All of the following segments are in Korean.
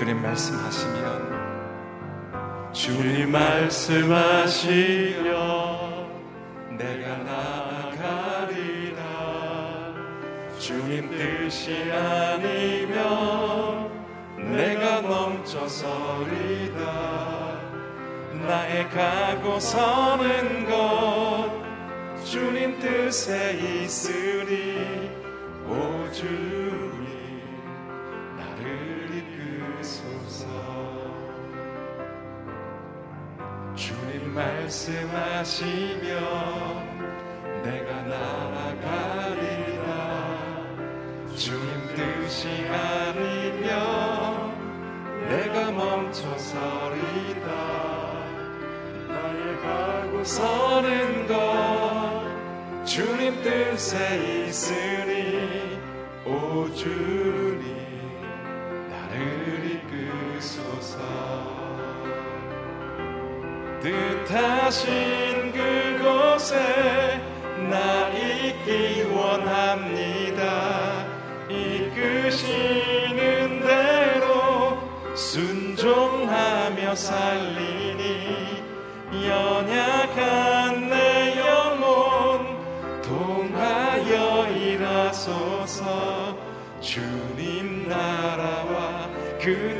주님 말씀하시면 주님 말씀하시면 내가 나아가리라. 주님 뜻이 아니면 내가 멈춰서리다 나의 가고 서는 것 주님 뜻에 있으리 오주 말씀하시면 내가 나아가리라. 주님 뜻이 아니면 내가 멈춰서리다. 나의 가고 서는 것 주님 뜻에 있으니 오 주님 나를 이끄소서 뜻하신 그곳에 나 있기 원합니다. 이끄시는 대로 순종하며 살리니 연약한 내 영혼 동하여 일하소서. 주님 나라와 그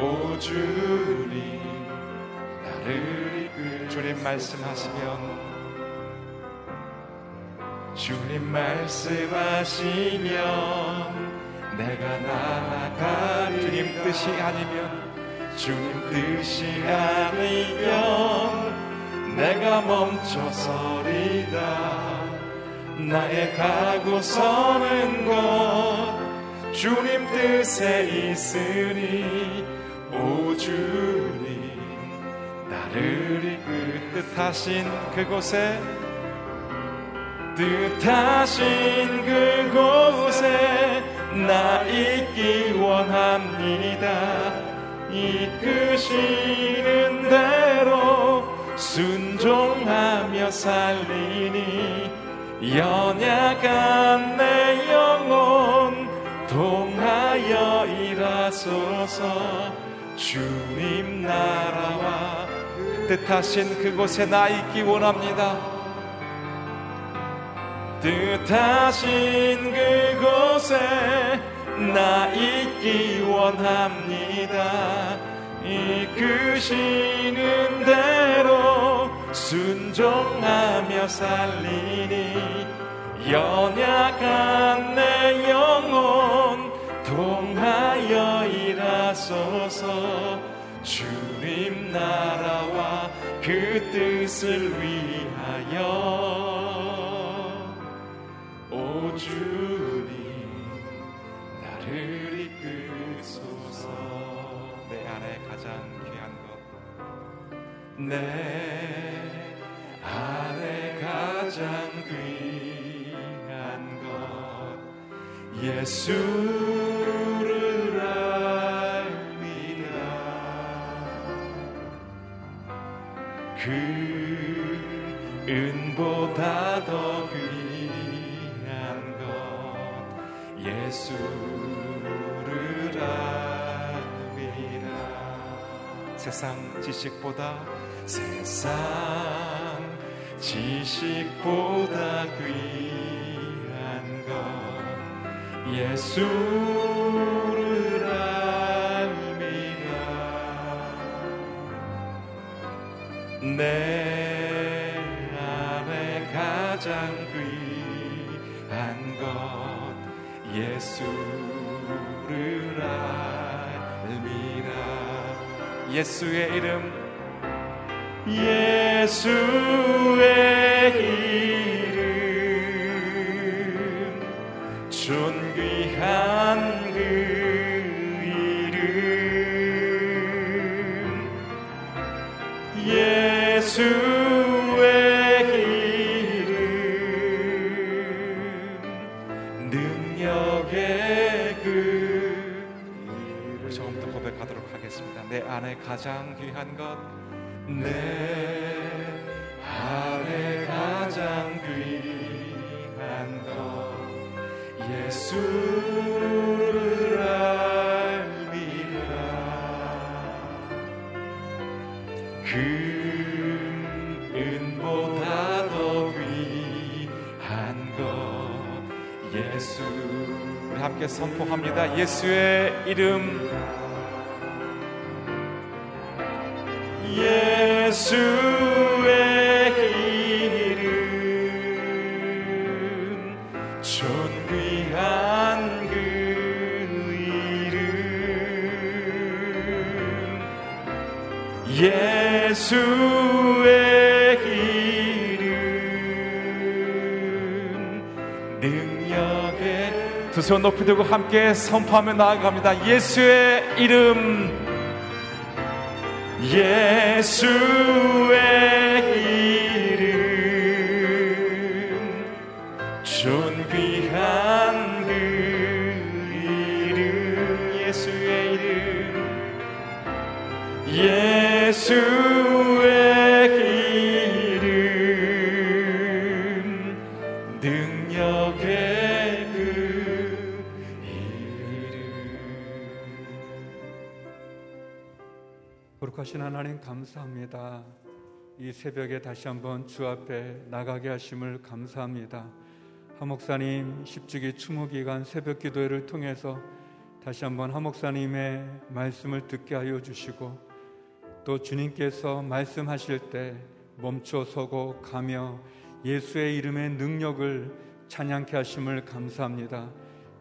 오 주님 나를 이끌 주님 말씀하시면 주님 말씀하시면 내가 나아가리 주님 뜻이 아니면 주님 뜻이 아니면 내가 멈춰서리다. 나의 가고 서는 것 주님 뜻에 있으니 오 주님 나를 이끌 뜻하신 그곳에 뜻하신 그곳에 나 있기 원합니다. 이끄시는 대로 순종하며 살리니 연약한 내 영혼 동하여 일하소서 주님 나라와 뜻하신 그곳에 나 있기 원합니다. 뜻하신 그곳에 나 있기 원합니다. 이끄시는 대로 순종하며 살리니 연약한 내 영혼 동하여 일하소서. 주님 나라와 그 뜻을 위하여. 오 주님 나를 이끄소서. 내 안에 가장 귀한 것. 내 안에 가장 귀한 것 예수를 알미라. 그 은보다 더 귀한 것 예수를 알미라. 세상 지식보다 세상 지식보다 귀한 것 예수를 알미라 내 안에 가장 귀한 것 예수를 알미라 예수의 이름 예수의 이름 가장 귀한 것. 내 안에 가장 귀한 것. 예수를 알미라. 금은보다 더 귀한 것. 예수 함께 선포합니다. 예수의 이름 그 예수의 이름 능력의 두 손 높이 들고 함께 선포하며 나아갑니다. 예수의 이름 예수의 거룩하신 하나님 감사합니다. 이 새벽에 다시 한번 주 앞에 나가게 하심을 감사합니다. 하목사님 10주기 추모 기간 새벽 기도회를 통해서 다시 한번 하목사님의 말씀을 듣게 하여 주시고 또 주님께서 말씀하실 때 멈춰 서고 가며 예수의 이름의 능력을 찬양케 하심을 감사합니다.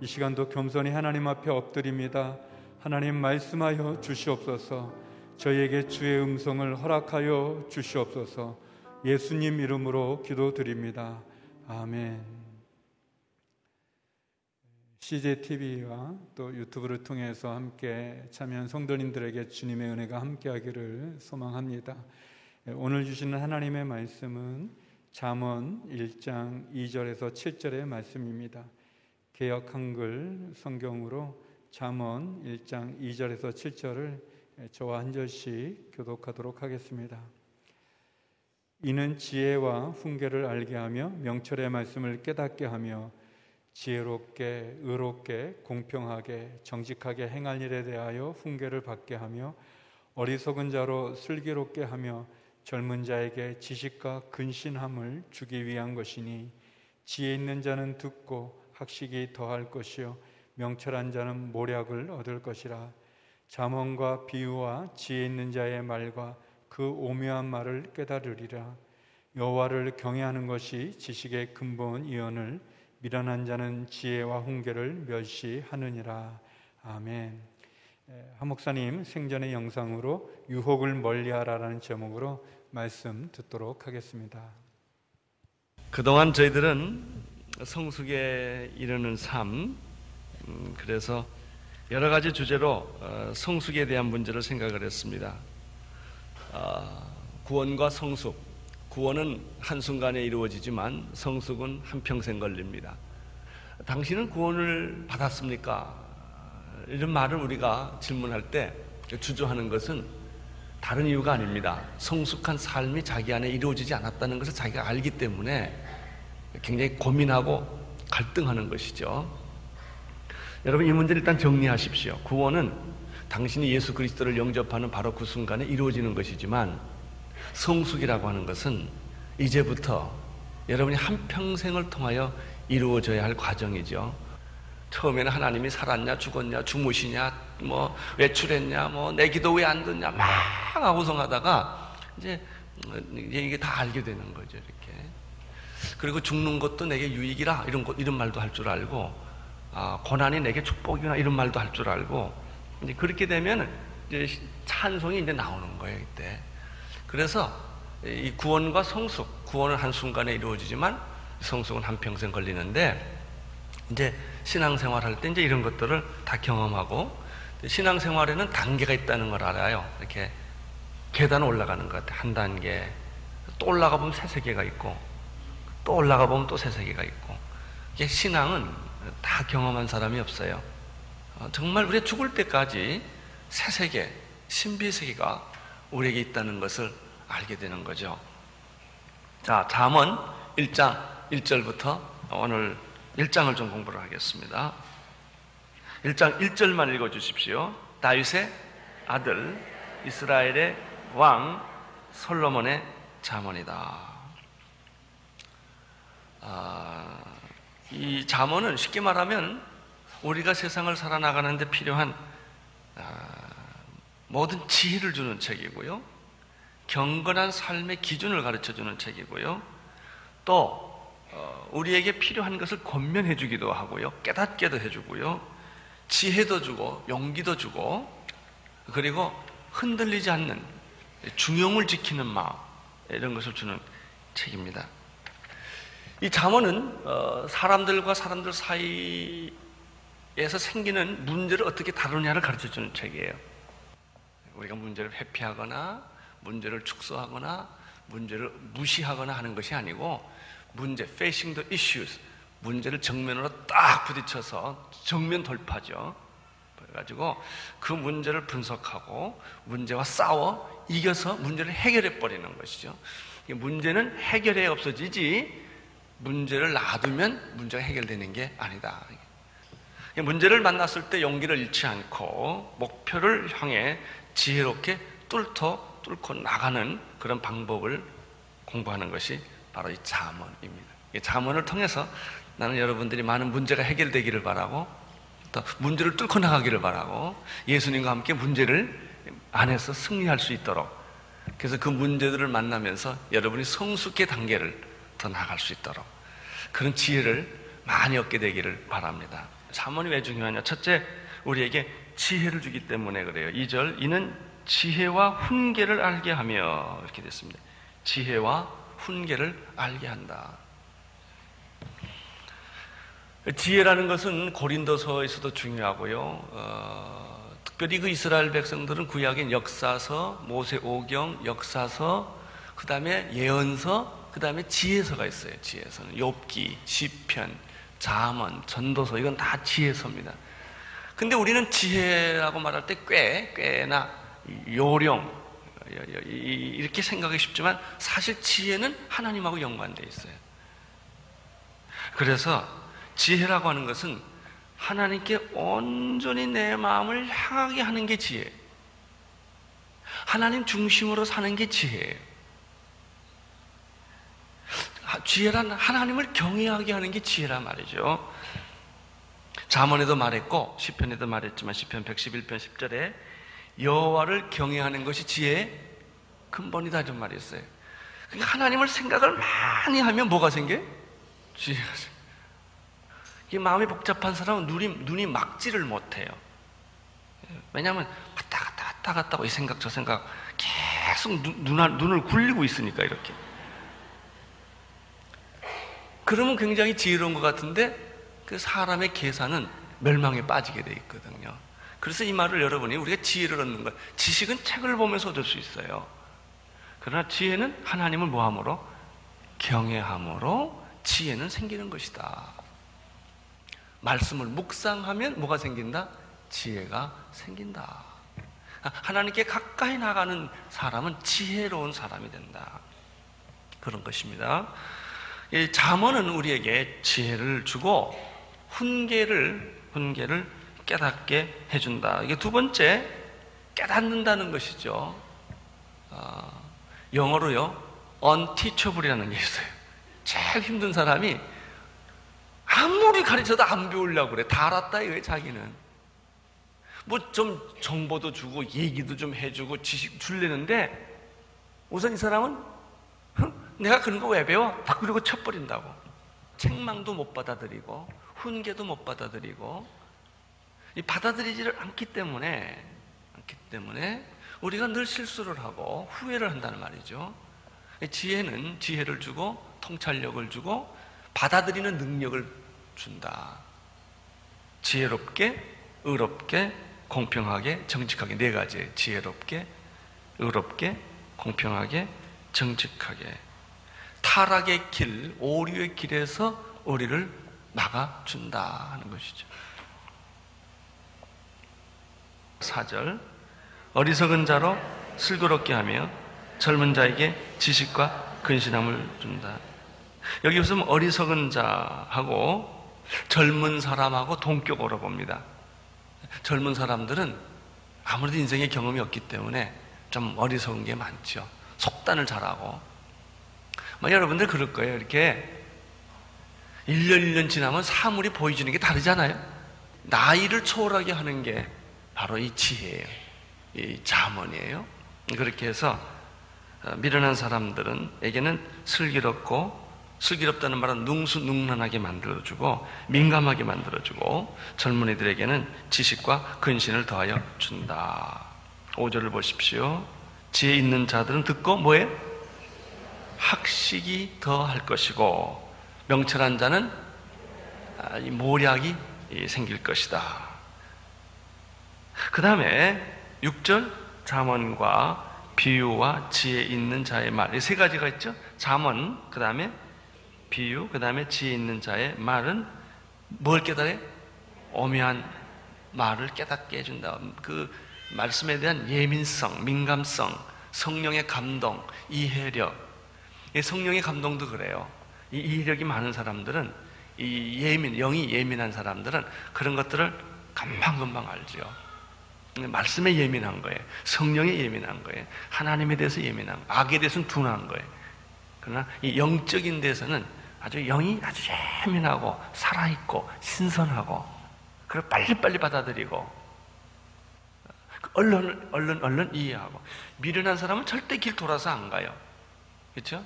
이 시간도 겸손히 하나님 앞에 엎드립니다. 하나님 말씀하여 주시옵소서. 저희에게 주의 음성을 허락하여 주시옵소서. 예수님 이름으로 기도드립니다. 아멘. CJ TV와 또 유튜브를 통해서 함께 참여한 성도님들에게 주님의 은혜가 함께하기를 소망합니다. 오늘 주시는 하나님의 말씀은 잠언 1장 2절에서 7절의 말씀입니다. 개역 한글 성경으로 잠언 1장 2절에서 7절을 저와 한 절씩 교독하도록 하겠습니다. 이는 지혜와 훈계를 알게 하며 명철의 말씀을 깨닫게 하며 지혜롭게 의롭게 공평하게 정직하게 행할 일에 대하여 훈계를 받게 하며 어리석은 자로 슬기롭게 하며 젊은 자에게 지식과 근신함을 주기 위한 것이니 지혜 있는 자는 듣고 학식이 더할 것이요 명철한 자는 모략을 얻을 것이라 잠언과 비유와 지혜 있는 자의 말과 그 오묘한 말을 깨달으리라 여호와를 경외하는 것이 지식의 근본 이언을 미련한 자는 지혜와 훈계를 멸시하느니라 아멘. 한 목사님 생전의 영상으로 유혹을 멀리하라라는 제목으로 말씀 듣도록 하겠습니다. 그동안 저희들은 성숙에 이르는 삶, 음, 그래서 여러 가지 주제로 어, 성숙에 대한 문제를 생각을 했습니다. 아, 구원과 성숙. 구원은 한순간에 이루어지지만 성숙은 한평생 걸립니다. 당신은 구원을 받았습니까? 이런 말을 우리가 질문할 때 주저하는 것은 다른 이유가 아닙니다. 성숙한 삶이 자기 안에 이루어지지 않았다는 것을 자기가 알기 때문에 굉장히 고민하고 갈등하는 것이죠. 여러분 이 문제를 일단 정리하십시오. 구원은 당신이 예수 그리스도를 영접하는 바로 그 순간에 이루어지는 것이지만 성숙이라고 하는 것은 이제부터 여러분이 한평생을 통하여 이루어져야 할 과정이죠. 처음에는 하나님이 살았냐, 죽었냐, 주무시냐, 뭐, 외출했냐, 뭐, 내 기도 왜 안 듣냐, 막 아우성하다가, 이제, 이게 다 알게 되는 거죠, 이렇게. 그리고 죽는 것도 내게 유익이라, 이런 것, 이런 말도 할 줄 알고, 아, 고난이 내게 축복이나 이런 말도 할 줄 알고, 이제 그렇게 되면, 이제 찬송이 이제 나오는 거예요, 이때. 그래서 이 구원과 성숙, 구원은 한 순간에 이루어지지만 성숙은 한 평생 걸리는데 이제 신앙생활 할 때 이제 이런 것들을 다 경험하고 신앙생활에는 단계가 있다는 걸 알아요. 이렇게 계단 올라가는 것 같아요. 한 단계. 또 올라가 보면 새 세계가 있고 또 올라가 보면 또 새 세계가 있고 이게 신앙은 다 경험한 사람이 없어요. 어, 정말 우리 죽을 때까지 새 세계, 신비 세계가 우리에게 있다는 것을 알게 되는 거죠. 자, 잠언 1장 1절부터 오늘 1장을 좀 공부를 하겠습니다. 1장 1절만 읽어 주십시오. 다윗의 아들 이스라엘의 왕 솔로몬의 잠언이다. 아, 이 잠언은 쉽게 말하면 우리가 세상을 살아나가는데 필요한 아, 모든 지혜를 주는 책이고요. 경건한 삶의 기준을 가르쳐 주는 책이고요. 또 어, 우리에게 필요한 것을 권면해 주기도 하고요. 깨닫게도 해 주고요. 지혜도 주고 용기도 주고 그리고 흔들리지 않는 중용을 지키는 마음 이런 것을 주는 책입니다. 이 잠언은 어, 사람들과 사람들 사이에서 생기는 문제를 어떻게 다루냐를 가르쳐 주는 책이에요. 우리가 문제를 회피하거나 문제를 축소하거나 문제를 무시하거나 하는 것이 아니고 문제, facing the issues, 문제를 정면으로 딱 부딪혀서 정면 돌파죠. 그래가지고 그 문제를 분석하고 문제와 싸워 이겨서 문제를 해결해 버리는 것이죠. 문제는 해결해 없어지지 문제를 놔두면 문제가 해결되는 게 아니다. 문제를 만났을 때 용기를 잃지 않고 목표를 향해 지혜롭게 뚫터 뚫고 나가는 그런 방법을 공부하는 것이 바로 이 자문입니다. 이 자문을 통해서 나는 여러분들이 많은 문제가 해결되기를 바라고 또 문제를 뚫고 나가기를 바라고 예수님과 함께 문제를 안에서 승리할 수 있도록 그래서 그 문제들을 만나면서 여러분이 성숙의 단계를 더 나갈 수 있도록 그런 지혜를 많이 얻게 되기를 바랍니다. 자문이 왜 중요하냐? 첫째, 우리에게 지혜를 주기 때문에 그래요. 2절, 이는 지혜와 훈계를 알게 하며 이렇게 됐습니다. 지혜와 훈계를 알게 한다. 지혜라는 것은 고린도서에서도 중요하고요. 어, 특별히 그 이스라엘 백성들은 구약인 역사서, 모세 오경, 역사서, 그 다음에 예언서, 그 다음에 지혜서가 있어요. 지혜서는 욥기, 시편, 잠언, 전도서 이건 다 지혜서입니다. 근데 우리는 지혜라고 말할 때 꽤, 꽤나 요령 이렇게 생각하기 쉽지만 사실 지혜는 하나님하고 연관되어 있어요. 그래서 지혜라고 하는 것은 하나님께 온전히 내 마음을 향하게 하는 게 지혜. 하나님 중심으로 사는 게 지혜예요. 지혜란 하나님을 경외하게 하는 게 지혜란 말이죠. 자문에도 말했고 시편에도 말했지만 시편 111편 10절에 여호와를 경외하는 것이 지혜의 근본이다 이런 말이 있어요. 그러니까 하나님을 생각을 많이 하면 뭐가 생겨? 지혜가 생겨. 이 마음이 복잡한 사람은 눈이, 눈이 막지를 못해요. 왜냐하면 왔다 갔다 왔다 갔다 이 생각 저 생각 계속 눈, 눈을 굴리고 있으니까 이렇게. 그러면 굉장히 지혜로운 것 같은데 그 사람의 계산은 멸망에 빠지게 돼 있거든요. 그래서 이 말을 여러분이 우리가 지혜를 얻는 것, 지식은 책을 보면서 얻을 수 있어요. 그러나 지혜는 하나님을 뭐함으로? 경외함으로 지혜는 생기는 것이다. 말씀을 묵상하면 뭐가 생긴다? 지혜가 생긴다. 하나님께 가까이 나가는 사람은 지혜로운 사람이 된다. 그런 것입니다. 이 잠언은 우리에게 지혜를 주고 훈계를 훈계를 깨닫게 해준다. 이게 두 번째 깨닫는다는 것이죠. 어, 영어로요 unteachable이라는 게 있어요. 제일 힘든 사람이 아무리 가르쳐도 안 배우려고 그래. 다 알았다 이거예요 자기는. 뭐 좀 정보도 주고 얘기도 좀 해주고 지식 줄래는데 우선 이 사람은 내가 그런 거 왜 배워? 딱 그러고 쳐버린다고. 책망도 못 받아들이고, 훈계도 못 받아들이고, 이 받아들이지를 않기 때문에, 않기 때문에, 우리가 늘 실수를 하고 후회를 한다는 말이죠. 지혜는 지혜를 주고, 통찰력을 주고, 받아들이는 능력을 준다. 지혜롭게, 의롭게, 공평하게, 정직하게 네 가지. 지혜롭게, 의롭게, 공평하게, 정직하게. 타락의 길, 오류의 길에서 우리를 막아준다 하는 것이죠. 4절 어리석은 자로 슬그럽게 하며 젊은 자에게 지식과 근신함을 준다. 여기 무슨 어리석은 자하고 젊은 사람하고 동격으로 봅니다. 젊은 사람들은 아무래도 인생의 경험이 없기 때문에 좀 어리석은 게 많죠. 속단을 잘하고. 뭐 여러분들 그럴 거예요. 이렇게 1년 1년 지나면 사물이 보여주는 게 다르잖아요. 나이를 초월하게 하는 게 바로 이 지혜예요. 이 자문이에요. 그렇게 해서 어, 미련한 사람들은에게는 슬기롭고 슬기롭다는 말은 능수능란하게 만들어주고 민감하게 만들어주고 젊은이들에게는 지식과 근신을 더하여 준다. 5절을 보십시오. 지혜 있는 자들은 듣고 뭐에? 학식이 더할 것이고 명철한 자는 아, 모략이 생길 것이다. 그 다음에 6절 잠언과 비유와 지혜 있는 자의 말. 이 세 가지가 있죠. 잠언, 그 다음에 비유, 그 다음에 지혜 있는 자의 말은 뭘 깨달아? 오묘한 말을 깨닫게 해준다. 그 말씀에 대한 예민성, 민감성, 성령의 감동, 이해력. 성령의 감동도 그래요. 이 이해력이 많은 사람들은 이 예민, 영이 예민한 사람들은 그런 것들을 금방금방 알죠. 말씀에 예민한 거예요. 성령에 예민한 거예요. 하나님에 대해서 예민한, 악에 대해서는 둔한 거예요. 그러나 이 영적인 데서는 아주 영이 아주 예민하고 살아있고 신선하고 그걸 빨리빨리 받아들이고 얼른 얼른 얼른 이해하고 미련한 사람은 절대 길 돌아서 안 가요. 그렇죠?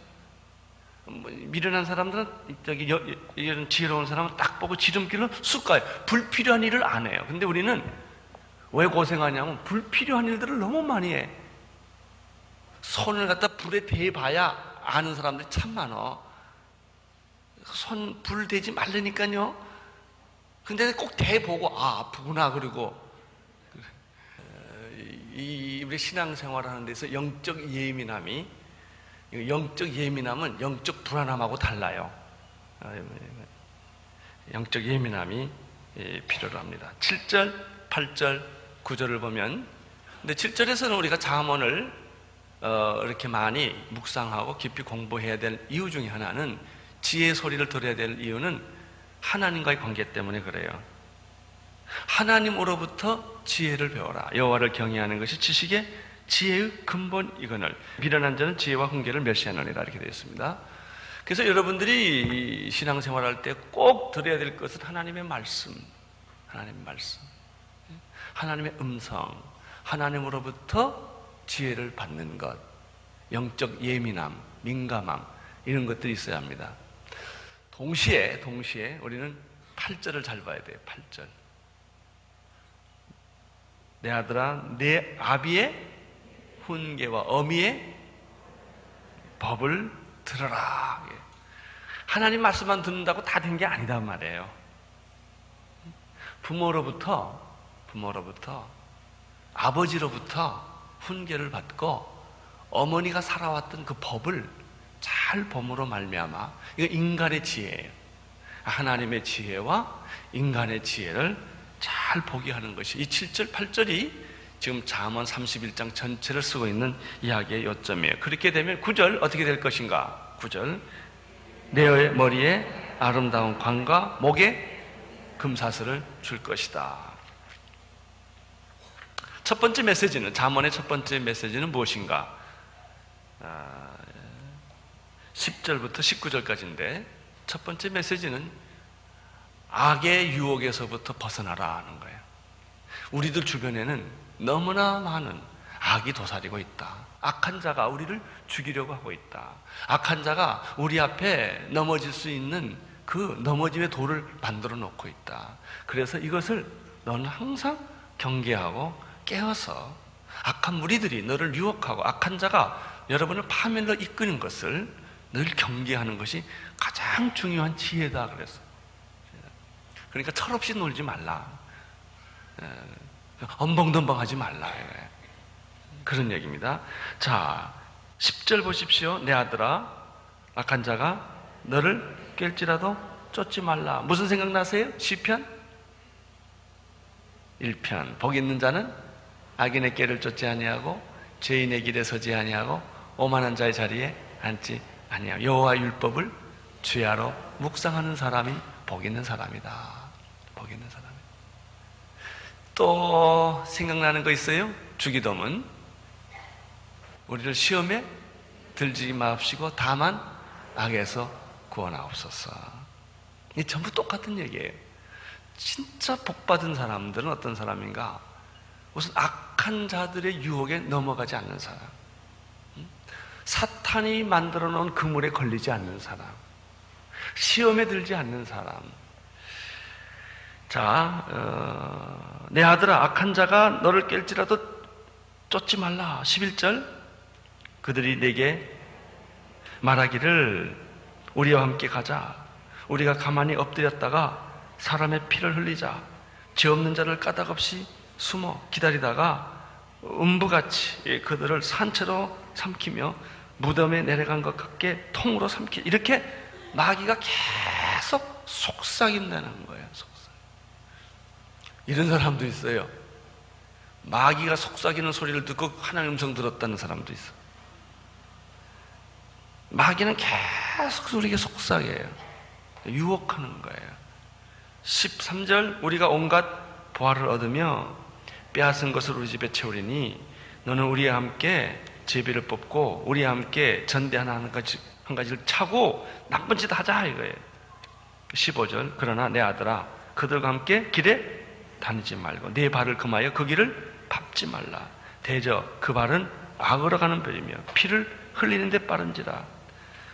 뭐, 미련한 사람들은 저기 이런 지혜로운 사람은 딱 보고 지름길로 쑥 가요. 불필요한 일을 안 해요. 근데 우리는 왜 고생하냐면 불필요한 일들을 너무 많이 해. 손을 갖다 불에 대봐야 아는 사람들이 참 많어. 손 불 대지 말라니까요. 근데 꼭 대보고 아 아프구나 그리고 이 우리 신앙생활 하는 데서 영적 예민함이 영적 예민함은 영적 불안함하고 달라요. 아, 영적 예민함이 필요로 합니다. 7절, 8절, 9절을 보면 근데 7절에서는 우리가 자문을 어, 이렇게 많이 묵상하고 깊이 공부해야 될 이유 중에 하나는 지혜의 소리를 들어야 될 이유는 하나님과의 관계 때문에 그래요. 하나님으로부터 지혜를 배워라. 여호와를 경외하는 것이 지식의 지혜의 근본이거늘 미련한 자는 지혜와 훈계를 멸시하느니라 이렇게 되어 있습니다. 그래서 여러분들이 신앙생활할 때 꼭 들어야 될 것은 하나님의 말씀, 하나님의 말씀, 하나님의 음성, 하나님으로부터 지혜를 받는 것, 영적 예민함, 민감함 이런 것들이 있어야 합니다. 동시에 동시에 우리는 8절을 잘 봐야 돼요. 8절. 내 아들아 내 아비의 훈계와 어미의 법을 들어라. 예. 하나님 말씀만 듣는다고 다 된 게 아니다 말이에요. 부모로부터 부모로부터 아버지로부터 훈계를 받고 어머니가 살아왔던 그 법을 잘 범으로 말미암아 이거 인간의 지혜예요. 하나님의 지혜와 인간의 지혜를 잘 보게 하는 것이 이 7절 8절이 지금 잠언 31장 전체를 쓰고 있는 이야기의 요점이에요. 그렇게 되면 9절 어떻게 될 것인가? 9절 내 머리에 아름다운 관과 목에 금사슬을 줄 것이다. 첫 번째 메시지는 잠언의 첫 번째 메시지는 무엇인가? 10절부터 아, 19절까지인데 첫 번째 메시지는 악의 유혹에서부터 벗어나라 하는 거예요. 우리들 주변에는 너무나 많은 악이 도사리고 있다. 악한 자가 우리를 죽이려고 하고 있다. 악한 자가 우리 앞에 넘어질 수 있는 그 넘어짐의 돌을 만들어 놓고 있다. 그래서 이것을 너는 항상 경계하고 깨어서 악한 무리들이 너를 유혹하고 악한 자가 여러분을 파멸로 이끄는 것을 늘 경계하는 것이 가장 중요한 지혜다 그랬어. 그러니까 철없이 놀지 말라. 엄벙덤벙 하지 말라. 그런 얘기입니다. 자, 10절 보십시오. 내 아들아, 악한 자가 너를 깰지라도 쫓지 말라. 무슨 생각나세요? 시편? 1편. 복 있는 자는 악인의 깨를 쫓지 아니하고 죄인의 길에 서지 아니하고 오만한 자의 자리에 앉지 아니하고 여호와 율법을 주야로 묵상하는 사람이 복 있는 사람이다. 또 생각나는 거 있어요? 주기도문. 우리를 시험에 들지 마옵시고 다만 악에서 구원하옵소서. 이 전부 똑같은 얘기예요. 진짜 복받은 사람들은 어떤 사람인가? 우선 악한 자들의 유혹에 넘어가지 않는 사람. 사탄이 만들어 놓은 그물에 걸리지 않는 사람. 시험에 들지 않는 사람. 자, 어, 내 아들아, 악한 자가 너를 깰지라도 쫓지 말라. 11절. 그들이 내게 말하기를 우리와 함께 가자. 우리가 가만히 엎드렸다가 사람의 피를 흘리자. 죄 없는 자를 까닭없이 숨어 기다리다가 음부같이 그들을 산채로 삼키며 무덤에 내려간 것 같게 통으로 삼키 이렇게 마귀가 계속 속삭인다는 거예요. 이런 사람도 있어요. 마귀가 속삭이는 소리를 듣고 하나님 음성 들었다는 사람도 있어. 마귀는 계속 우리에게 속삭여요. 유혹하는 거예요. 13절 우리가 온갖 보화를 얻으며 빼앗은 것을 우리 집에 채우리니 너는 우리와 함께 제비를 뽑고 우리와 함께 전대 하나 한, 가지, 한 가지를 차고 나쁜 짓 하자 이거예요. 15절 그러나 내 아들아 그들과 함께 길에 다니지 말고 내 발을 금하여 그 길을 밟지 말라. 대저 그 발은 악으로 가는 별이며 피를 흘리는데 빠른지라.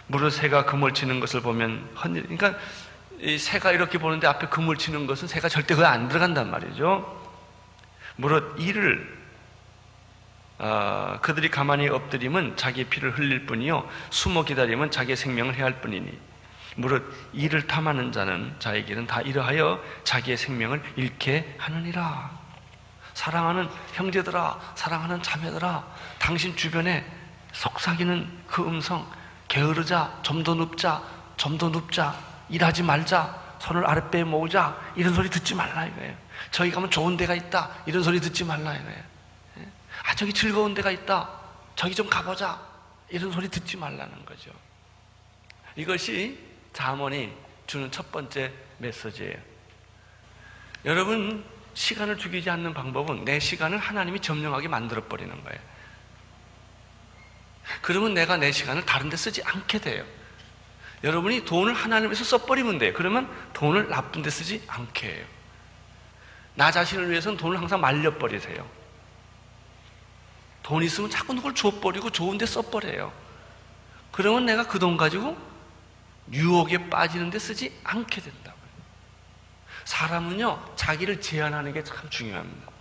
무릇 새가 금을 치는 것을 보면 헌일. 그러니까 이 새가 이렇게 보는데 앞에 금을 치는 것은 새가 절대 그에 안 들어간단 말이죠. 무릇 이를 어, 그들이 가만히 엎드림은 자기의 피를 흘릴 뿐이요 숨어 기다림은 자기의 생명을 해할 뿐이니 무릇 이를 탐하는 자는 자에게는 다 이러하여 자기의 생명을 잃게 하느니라 사랑하는 형제들아 사랑하는 자매들아 당신 주변에 속삭이는 그 음성 게으르자 좀 더 눕자 좀 더 눕자 일하지 말자 손을 아랫배에 모으자 이런 소리 듣지 말라 이거예요 저기 가면 좋은 데가 있다 이런 소리 듣지 말라 이거예요 아, 저기 즐거운 데가 있다. 저기 좀 가보자. 이런 소리 듣지 말라는 거죠. 이것이 자문이 주는 첫 번째 메시지예요. 여러분, 시간을 죽이지 않는 방법은 내 시간을 하나님이 점령하게 만들어버리는 거예요. 그러면 내가 내 시간을 다른 데 쓰지 않게 돼요. 여러분이 돈을 하나님에서 써버리면 돼요. 그러면 돈을 나쁜 데 쓰지 않게 해요. 나 자신을 위해서는 돈을 항상 말려버리세요. 돈 있으면 자꾸 누굴 줘버리고 좋은 데 써버려요. 그러면 내가 그 돈 가지고 유혹에 빠지는데 쓰지 않게 된다고요. 사람은요, 자기를 제한하는 게 참 중요합니다.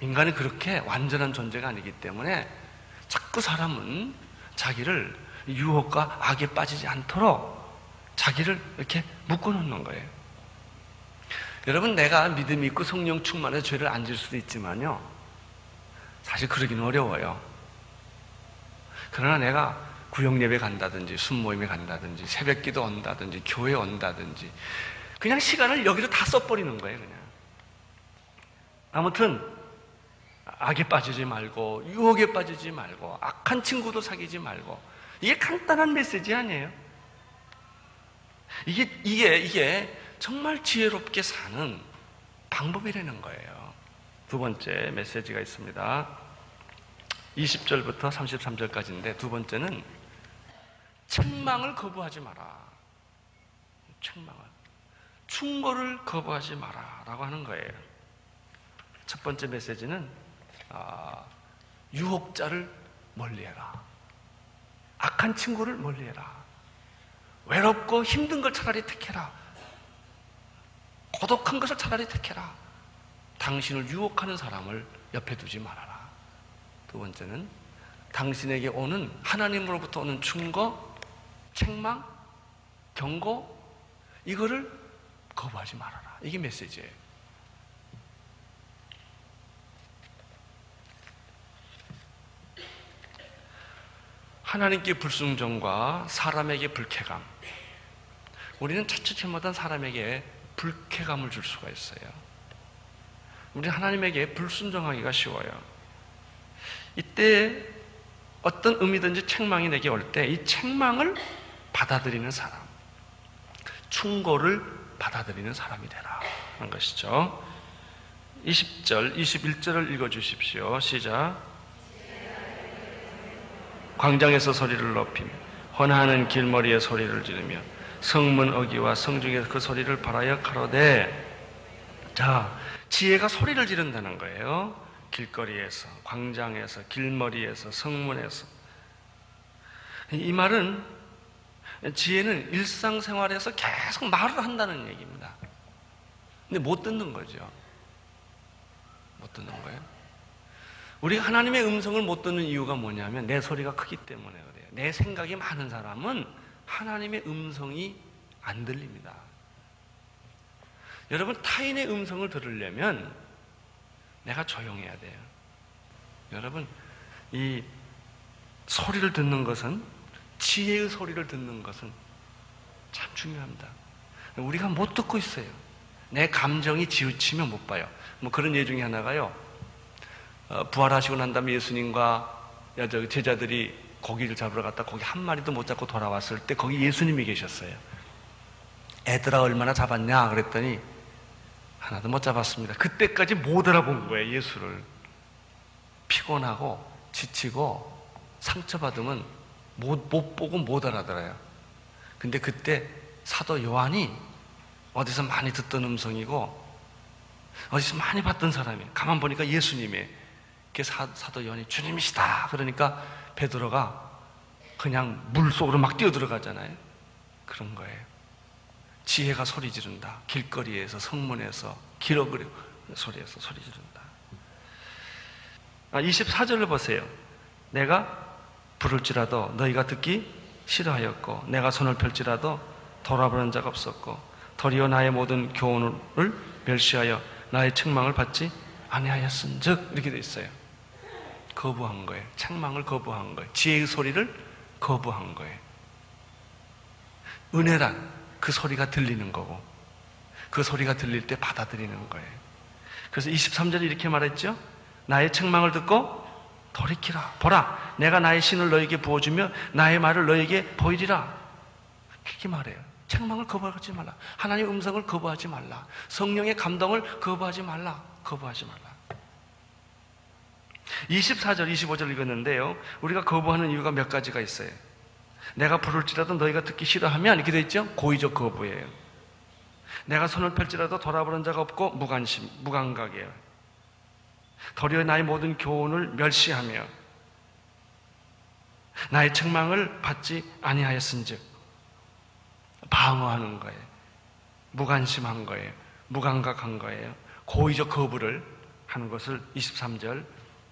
인간이 그렇게 완전한 존재가 아니기 때문에 자꾸 사람은 자기를 유혹과 악에 빠지지 않도록 자기를 이렇게 묶어놓는 거예요. 여러분, 내가 믿음이 있고 성령 충만해 죄를 안 질 수도 있지만요. 사실 그러기는 어려워요. 그러나 내가 구역 예배 간다든지 순모임에 간다든지 새벽 기도 온다든지 교회 온다든지 그냥 시간을 여기로 다 써버리는 거예요, 그냥. 아무튼 악에 빠지지 말고 유혹에 빠지지 말고 악한 친구도 사귀지 말고 이게 간단한 메시지 아니에요? 이게 이게 이게 정말 지혜롭게 사는 방법이라는 거예요. 두 번째 메시지가 있습니다. 20절부터 33절까지인데 두 번째는 책망을 거부하지 마라. 책망을. 충고를 거부하지 마라. 라고 하는 거예요. 첫 번째 메시지는 아, 유혹자를 멀리해라. 악한 친구를 멀리해라. 외롭고 힘든 걸 차라리 택해라. 고독한 것을 차라리 택해라. 당신을 유혹하는 사람을 옆에 두지 말아라. 두 번째는 당신에게 오는 하나님으로부터 오는 충고, 책망, 경고 이거를 거부하지 말아라. 이게 메시지예요. 하나님께 불순종과 사람에게 불쾌감. 우리는 차차 못한 사람에게 불쾌감을 줄 수가 있어요. 우리 하나님에게 불순종하기가 쉬워요. 이때 어떤 의미든지 책망이 내게 올 때 이 책망을 받아들이는 사람, 충고를 받아들이는 사람이 되라 하는 것이죠. 20절, 21절을 읽어 주십시오. 시작. 광장에서 소리를 높이며 헌하는 길머리에 소리를 지르며 성문 어기와 성중에서 그 소리를 바라여 가로되 자 지혜가 소리를 지른다는 거예요 길거리에서 광장에서 길머리에서 성문에서 이 말은 지혜는 일상생활에서 계속 말을 한다는 얘기입니다 근데 못 듣는 거죠 못 듣는 거예요 우리가 하나님의 음성을 못 듣는 이유가 뭐냐면 내 소리가 크기 때문에 그래요. 내 생각이 많은 사람은 하나님의 음성이 안 들립니다. 여러분, 타인의 음성을 들으려면 내가 조용해야 돼요. 여러분, 이 소리를 듣는 것은, 지혜의 소리를 듣는 것은 참 중요합니다. 우리가 못 듣고 있어요. 내 감정이 지우치면 못 봐요. 뭐 그런 예 중에 하나가요. 어, 부활하시고 난 다음에 예수님과 제자들이 고기를 잡으러 갔다 고기 한 마리도 못 잡고 돌아왔을 때 거기 예수님이 계셨어요. 애들아 얼마나 잡았냐 그랬더니 하나도 못 잡았습니다. 그때까지 못 알아본 거예요 예수를. 피곤하고 지치고 상처받으면 못, 못 보고 못 알아들어요. 근데 그때 사도 요한이 어디서 많이 듣던 음성이고 어디서 많이 봤던 사람이 가만 보니까 예수님의 사, 사도 요한이 주님이시다. 그러니까 베드로가 그냥 물 속으로 막 뛰어 들어가잖아요. 그런 거예요. 지혜가 소리 지른다. 길거리에서 성문에서 길어그리고 소리에서 소리 지른다. 아, 24절을 보세요. 내가 부를지라도 너희가 듣기 싫어하였고 내가 손을 펼지라도 돌아보는 자가 없었고 도리어 나의 모든 교훈을 멸시하여 나의 책망을 받지 아니하였은즉 이렇게 돼 있어요. 거부한 거예요. 책망을 거부한 거예요. 지혜의 소리를 거부한 거예요. 은혜란 그 소리가 들리는 거고 그 소리가 들릴 때 받아들이는 거예요. 그래서 23절에 이렇게 말했죠. 나의 책망을 듣고 돌이키라. 보라. 내가 나의 신을 너에게 부어주며 나의 말을 너에게 보이리라. 그렇게 말해요. 책망을 거부하지 말라. 하나님의 음성을 거부하지 말라. 성령의 감동을 거부하지 말라. 거부하지 말라. 24절, 25절 읽었는데요. 우리가 거부하는 이유가 몇 가지가 있어요. 내가 부를지라도 너희가 듣기 싫어하면 이렇게 돼 있죠? 고의적 거부예요. 내가 손을 펼지라도 돌아보는 자가 없고 무관심, 무감각이에요. 도리어 나의 모든 교훈을 멸시하며 나의 책망을 받지 아니하였은즉 방어하는 거예요. 무관심한 거예요. 무감각한 거예요. 고의적 거부를 하는 것을 23절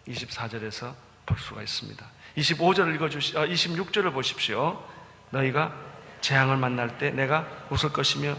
24절에서 볼 수가 있습니다. 25절을 읽어 주시, 아, 26절을 보십시오. 너희가 재앙을 만날 때 내가 웃을 것이며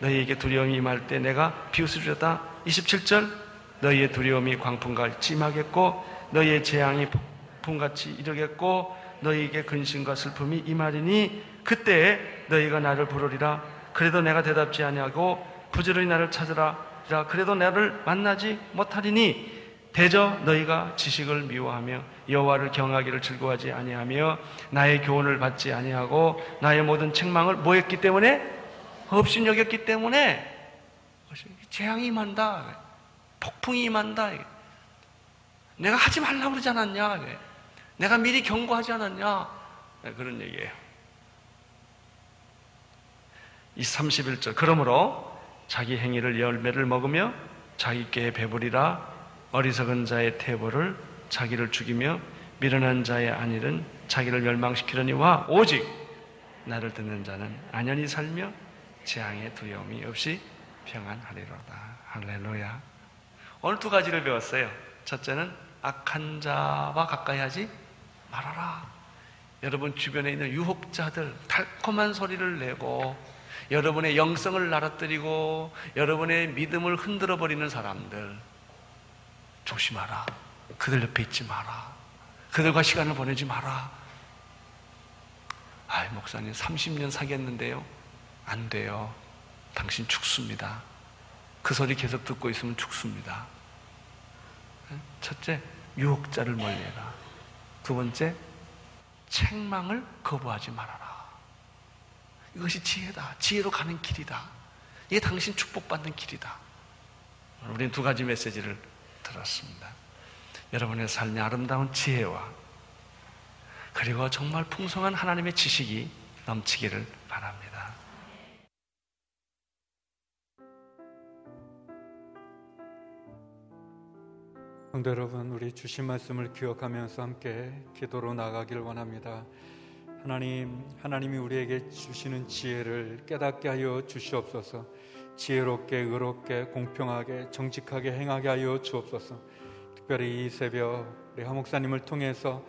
너희에게 두려움이 임할 때 내가 비웃으리다. 27절 너희의 두려움이 광풍같이 임하겠고 너희의 재앙이 폭풍같이 이르겠고 너희에게 근심과 슬픔이 임하리니 그때 너희가 나를 부르리라. 그래도 내가 대답지 아니하고 부지런히 나를 찾으라. 그래도 나를 만나지 못하리니 대저 너희가 지식을 미워하며 여호와를 경하기를 즐거워하지 아니하며 나의 교훈을 받지 아니하고 나의 모든 책망을 뭐했기 때문에 없인 여겼기 때문에 재앙이 임한다. 폭풍이 임한다. 내가 하지 말라고 그러지 않았냐. 내가 미리 경고하지 않았냐. 네, 그런 얘기예요. 이 31절. 그러므로 자기 행위를 열매를 먹으며 자기께 배부리라 어리석은 자의 태보를 자기를 죽이며 미련한 자의 안일은 자기를 멸망시키려니와 오직 나를 듣는 자는 안연히 살며 재앙의 두려움이 없이 평안하리로다. 할렐루야. 오늘 두 가지를 배웠어요. 첫째는 악한 자와 가까이 하지 말아라. 여러분 주변에 있는 유혹자들 달콤한 소리를 내고 여러분의 영성을 날아뜨리고 여러분의 믿음을 흔들어 버리는 사람들 조심하라. 그들 옆에 있지 마라. 그들과 시간을 보내지 마라. 아, 목사님 30년 사귀었는데요. 안 돼요. 당신 죽습니다. 그 소리 계속 듣고 있으면 죽습니다. 첫째, 유혹자를 멀리해라. 두 번째, 책망을 거부하지 말아라. 이것이 지혜다. 지혜로 가는 길이다. 이게 당신 축복받는 길이다. 우리는 두 가지 메시지를 들었습니다. 여러분의 삶의 아름다운 지혜와 그리고 정말 풍성한 하나님의 지식이 넘치기를 바랍니다. 성도 여러분, 우리 주신 말씀을 기억하면서 함께 기도로 나가길 원합니다. 하나님, 하나님이 우리에게 주시는 지혜를 깨닫게 하여 주시옵소서. 지혜롭게, 의롭게, 공평하게, 정직하게 행하게 하여 주옵소서. 특별히 이 새벽 우리 하목사님을 통해서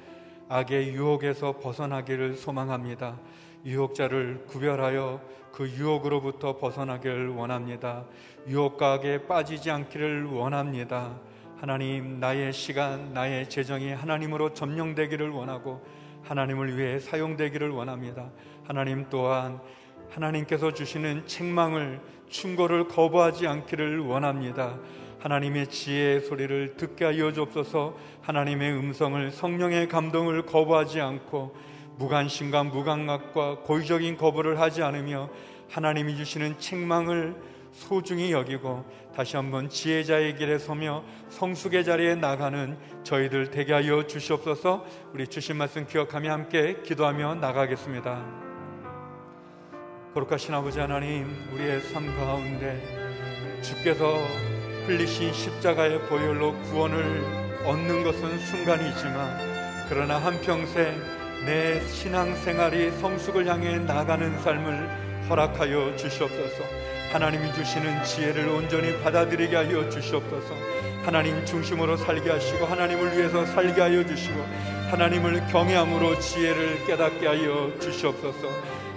악의 유혹에서 벗어나기를 소망합니다. 유혹자를 구별하여 그 유혹으로부터 벗어나기를 원합니다. 유혹과 악에 빠지지 않기를 원합니다. 하나님, 나의 시간, 나의 재정이 하나님으로 점령되기를 원하고 하나님을 위해 사용되기를 원합니다. 하나님 또한 하나님께서 주시는 책망을 충고를 거부하지 않기를 원합니다. 하나님의 지혜의 소리를 듣게 하여 주옵소서 하나님의 음성을 성령의 감동을 거부하지 않고 무관심과 무감각과 고의적인 거부를 하지 않으며 하나님이 주시는 책망을 소중히 여기고 다시 한번 지혜자의 길에 서며 성숙의 자리에 나가는 저희들 되게 하여 주시옵소서 우리 주신 말씀 기억하며 함께 기도하며 나가겠습니다. 거룩하신 아버지 하나님 우리의 삶 가운데 주께서 흘리신 십자가의 보혈로 구원을 얻는 것은 순간이지만 그러나 한평생 내 신앙생활이 성숙을 향해 나가는 삶을 허락하여 주시옵소서 하나님이 주시는 지혜를 온전히 받아들이게 하여 주시옵소서. 하나님 중심으로 살게 하시고 하나님을 위해서 살게 하여 주시고 하나님을 경외함으로 지혜를 깨닫게 하여 주시옵소서.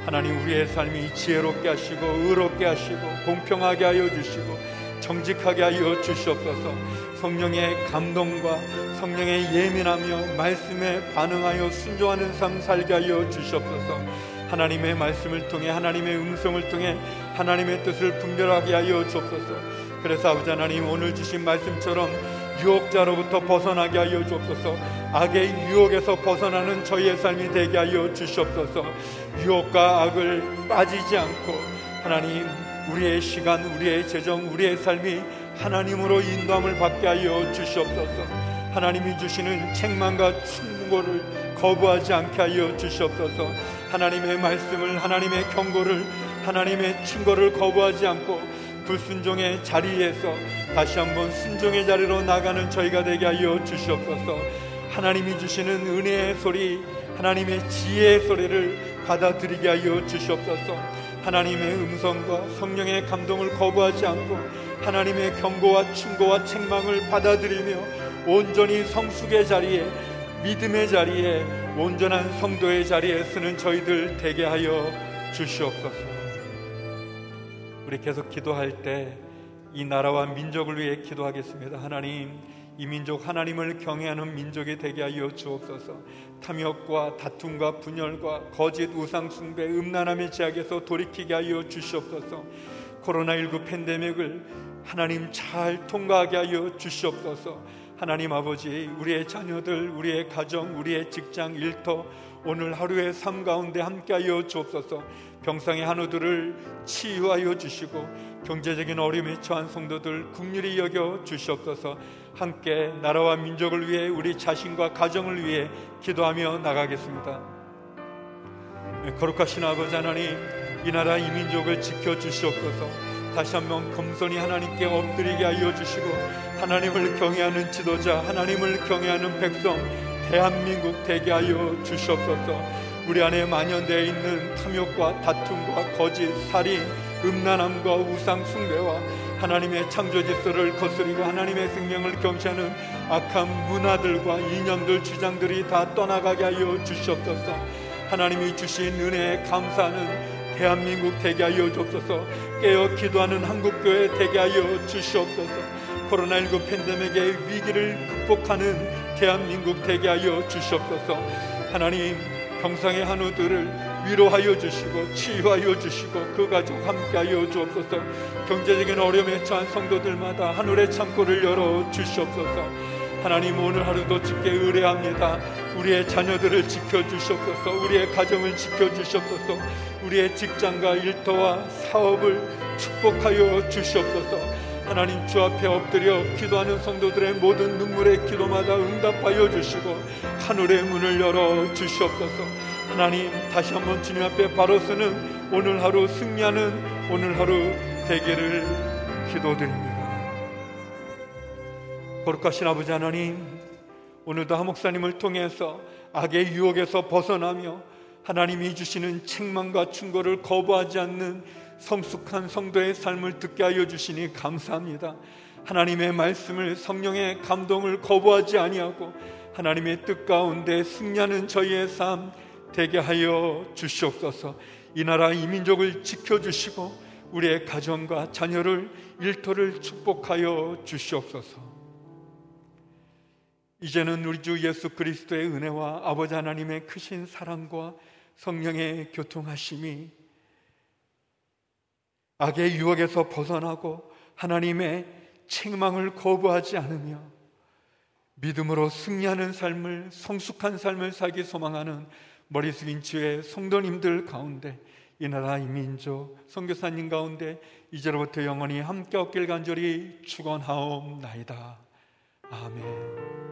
하나님 우리의 삶이 지혜롭게 하시고 의롭게 하시고 공평하게 하여 주시고 정직하게 하여 주시옵소서. 성령의 감동과 성령의 예민하며 말씀에 반응하여 순종하는 삶 살게 하여 주시옵소서 하나님의 말씀을 통해 하나님의 음성을 통해 하나님의 뜻을 분별하게 하여 주옵소서. 그래서 아버지 하나님 오늘 주신 말씀처럼 유혹자로부터 벗어나게 하여 주옵소서. 악의 유혹에서 벗어나는 저희의 삶이 되게 하여 주시옵소서. 유혹과 악을 빠지지 않고 하나님 우리의 시간, 우리의 재정, 우리의 삶이 하나님으로 인도함을 받게 하여 주시옵소서. 하나님이 주시는 책망과 충고를 거부하지 않게 하여 주시옵소서. 하나님의 말씀을, 하나님의 경고를, 하나님의 충고를 거부하지 않고 불순종의 자리에서 다시 한번 순종의 자리로 나가는 저희가 되게 하여 주시옵소서. 하나님이 주시는 은혜의 소리, 하나님의 지혜의 소리를 받아들이게 하여 주시옵소서. 하나님의 음성과 성령의 감동을 거부하지 않고 하나님의 경고와 충고와 책망을 받아들이며 온전히 성숙의 자리에 믿음의 자리에 온전한 성도의 자리에 서는 저희들 되게 하여 주시옵소서. 우리 계속 기도할 때 이 나라와 민족을 위해 기도하겠습니다. 하나님, 이 민족 하나님을 경외하는 민족이 되게 하여 주옵소서. 탐욕과 다툼과 분열과 거짓 우상 숭배, 음란함의 제약에서 돌이키게 하여 주시옵소서. 코로나19 팬데믹을 하나님 잘 통과하게 하여 주시옵소서. 하나님 아버지, 우리의 자녀들, 우리의 가정, 우리의 직장, 일터, 오늘 하루의 삶 가운데 함께하여 주옵소서. 병상의 한우들을 치유하여 주시고 경제적인 어려움에 처한 성도들 국률이 여겨 주시옵소서. 함께 나라와 민족을 위해 우리 자신과 가정을 위해 기도하며 나가겠습니다. 네, 거룩하신 아버지 하나님, 이 나라 이 민족을 지켜 주시옵소서. 다시 한번 겸손히 하나님께 엎드리게 하여 주시고 하나님을 경외하는 지도자, 하나님을 경외하는 백성, 대한민국 되게 하여 주시옵소서. 우리 안에 만연되어 있는 탐욕과 다툼과 거짓, 살인, 음란함과 우상 숭배와 하나님의 창조 질서를 거스리고 하나님의 생명을 경시하는 악한 문화들과 이념들 주장들이 다 떠나가게 하여 주시옵소서. 하나님이 주신 은혜에 감사하는 대한민국 되게 하여 주옵소서 깨어 기도하는 한국교회 되게 하여 주시옵소서 코로나19 팬데믹의 위기를 극복하는 대한민국 되게 하여 주시옵소서. 하나님 병상의 한우들을 위로하여 주시고 치유하여 주시고 그 가족 함께하여 주옵소서. 경제적인 어려움에 처한 성도들마다 하늘의 창고를 열어 주시옵소서. 하나님 오늘 하루도 주께 의뢰합니다. 우리의 자녀들을 지켜주시옵소서. 우리의 가정을 지켜주시옵소서. 우리의 직장과 일터와 사업을 축복하여 주시옵소서 하나님 주 앞에 엎드려 기도하는 성도들의 모든 눈물의 기도마다 응답하여 주시고 하늘의 문을 열어 주시옵소서 하나님 다시 한번 주님 앞에 바로 서는 오늘 하루 승리하는 오늘 하루 되기를 기도드립니다. 거룩하신 아버지 하나님 오늘도 한 목사님을 통해서 악의 유혹에서 벗어나며 하나님이 주시는 책망과 충고를 거부하지 않는 성숙한 성도의 삶을 듣게 하여 주시니 감사합니다. 하나님의 말씀을 성령의 감동을 거부하지 아니하고 하나님의 뜻 가운데 승리하는 저희의 삶 되게 하여 주시옵소서. 이 나라 이 민족을 지켜 주시고 우리의 가정과 자녀를 일터를 축복하여 주시옵소서. 이제는 우리 주 예수 그리스도의 은혜와 아버지 하나님의 크신 사랑과 성령의 교통하심이 악의 유혹에서 벗어나고 하나님의 책망을 거부하지 않으며 믿음으로 승리하는 삶을 성숙한 삶을 살기 소망하는 머리 숙인 주의 성도님들 가운데 이 나라 이 민족 선교사님 가운데 이제로부터 영원히 함께 얻길 간절히 축원하옵나이다. 아멘.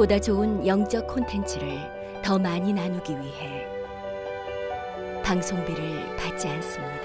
보다 좋은 영적 콘텐츠를 더 많이 나누기 위해 방송비를 받지 않습니다.